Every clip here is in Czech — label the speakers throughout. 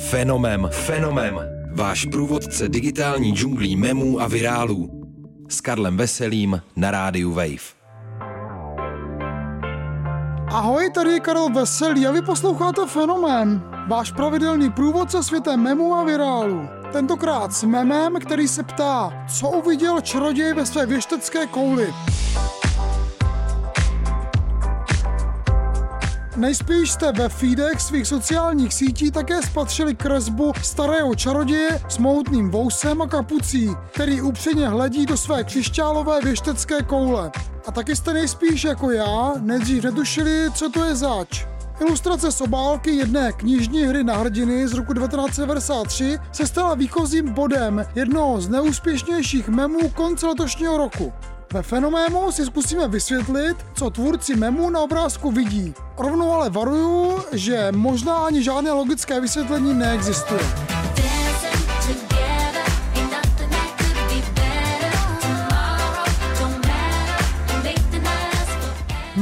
Speaker 1: Fenomem, fenomem. Váš průvodce digitální džunglí memů a virálů. S Karlem Veselým na rádiu Wave.
Speaker 2: Ahoj, tady je Karel Veselý a vy posloucháte Fenomén, váš pravidelný průvodce světem memů a virálu. Tentokrát s memem, který se ptá, co uviděl čaroděj ve své věštecké kouli. Nejspíš jste ve feedech svých sociálních sítí také spatřili kresbu starého čaroděje s moutným vousem a kapucí, který upřeně hledí do své křišťálové věštecké koule. A taky jste nejspíš jako já nejdřív netušili, co to je zač. Ilustrace z obálky jedné knižní hry na hrdiny z roku 1993 se stala výchozím bodem jednoho z neúspěšnějších memů konce letošního roku. Ve fenoménu si zkusíme vysvětlit, co tvůrci memu na obrázku vidí. Rovnou ale varuju, že možná ani žádné logické vysvětlení neexistuje.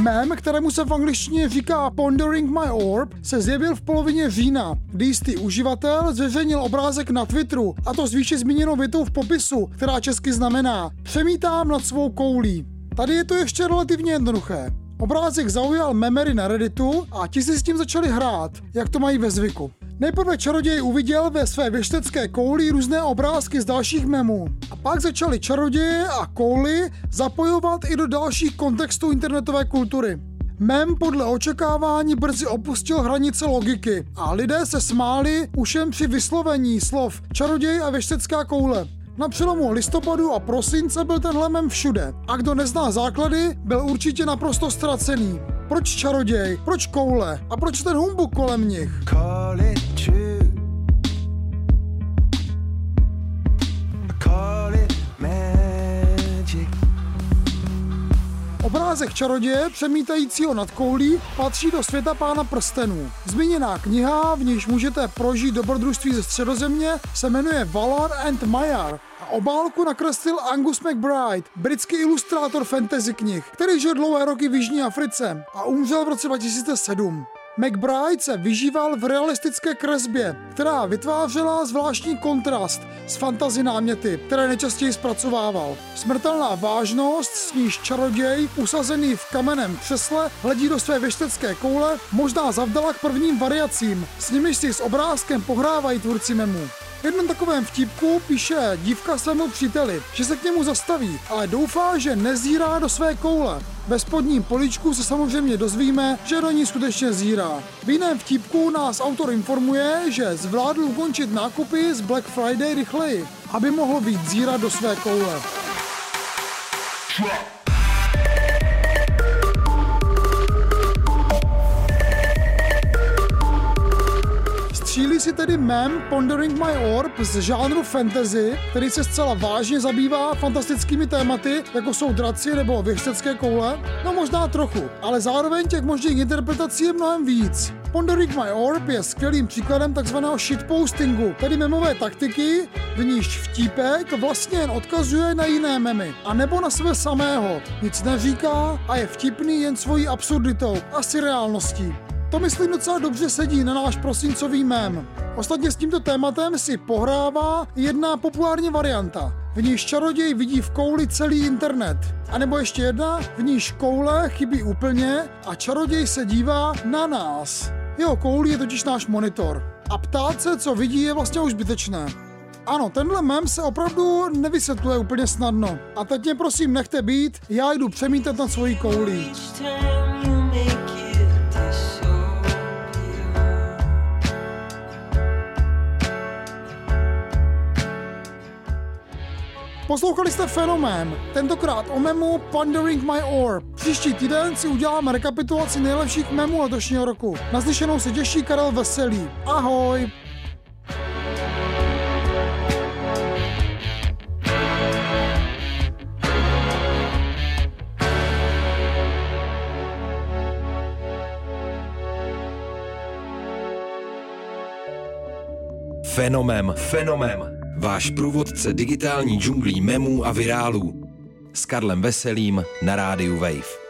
Speaker 2: Mem, kterému se v angličtině říká Pondering My Orb, se zjevil v polovině října, kdy jistý uživatel zveřejnil obrázek na Twitteru, a to s výše zmíněnou větou v popisu, která česky znamená Přemítám nad svou koulí. Tady je to ještě relativně jednoduché. Obrázek zaujal memery na Redditu a ti si s tím začali hrát, jak to mají ve zvyku. Nejprve čaroděj uviděl ve své věštecké kouli různé obrázky z dalších memů. A pak začali čaroděje a kouly zapojovat i do dalších kontextů internetové kultury. Mem podle očekávání brzy opustil hranice logiky a lidé se smáli ušem při vyslovení slov čaroděj a věštecká koule. Na přelomu listopadu a prosince byl tenhle mem všude a kdo nezná základy, byl určitě naprosto ztracený. Proč čaroděj? Proč koule? A proč ten humbuk kolem nich? Call it true. Call it magic. Obrázek čaroděje přemítajícího nad koulí patří do světa pána prstenů. Zmíněná kniha, v níž můžete prožít dobrodružství ze středozemě, se jmenuje Valar and Maiar obálku nakreslil Angus McBride, britský ilustrátor fantasy knih, který žil dlouhé roky v Jižní Africe a umřel v roce 2007. McBride se vyžíval v realistické kresbě, která vytvářela zvláštní kontrast s fantazi náměty, které nejčastěji zpracovával. Smrtelná vážnost, s níž čaroděj, usazený v kamenném křesle, hledí do své věštecké koule, možná zavdala k prvním variacím, s nimiž si s obrázkem pohrávají tvůrci memu. Jednom takovém vtipku píše dívka svému příteli, že se k němu zastaví, ale doufá, že nezírá do své koule. Ve spodním poličku se samozřejmě dozvíme, že do ní skutečně zírá. V jiném vtipku nás autor informuje, že zvládl ukončit nákupy z Black Friday rychleji, aby mohl víc zírat do své koule. Střílí si tedy mem Pondering My Orb z žánru fantasy, který se zcela vážně zabývá fantastickými tématy, jako jsou draci nebo věštecké koule? No možná trochu, ale zároveň těch možných interpretací je mnohem víc. Pondering My Orb je skvělým příkladem takzvaného shitpostingu, tedy memové taktiky, v níž vtípek vlastně jen odkazuje na jiné memy, a nebo na sebe samého. Nic neříká a je vtipný jen svojí absurditou a reálností. To myslím docela dobře sedí na náš prosincový mém. Ostatně s tímto tématem si pohrává jedna populární varianta. V níž čaroděj vidí v kouli celý internet. A nebo ještě jedna, v níž koule chybí úplně a čaroděj se dívá na nás. Jeho koulí je totiž náš monitor. A ptát se, co vidí, je vlastně už zbytečné. Ano, tenhle mem se opravdu nevysvětluje úplně snadno. A teď mě prosím nechte být, já jdu přemítat na svojí koulí. Poslouchali jste Fenomén, tentokrát o memu Pondering My Orb. Příští týden si uděláme rekapitulaci nejlepších memů letošního roku. Naslyšenou se těší Karel Veselý. Ahoj!
Speaker 1: Fenomem, fenomem. Váš průvodce digitální džunglí memů a virálů. S Karlem Veselým na rádiu Wave.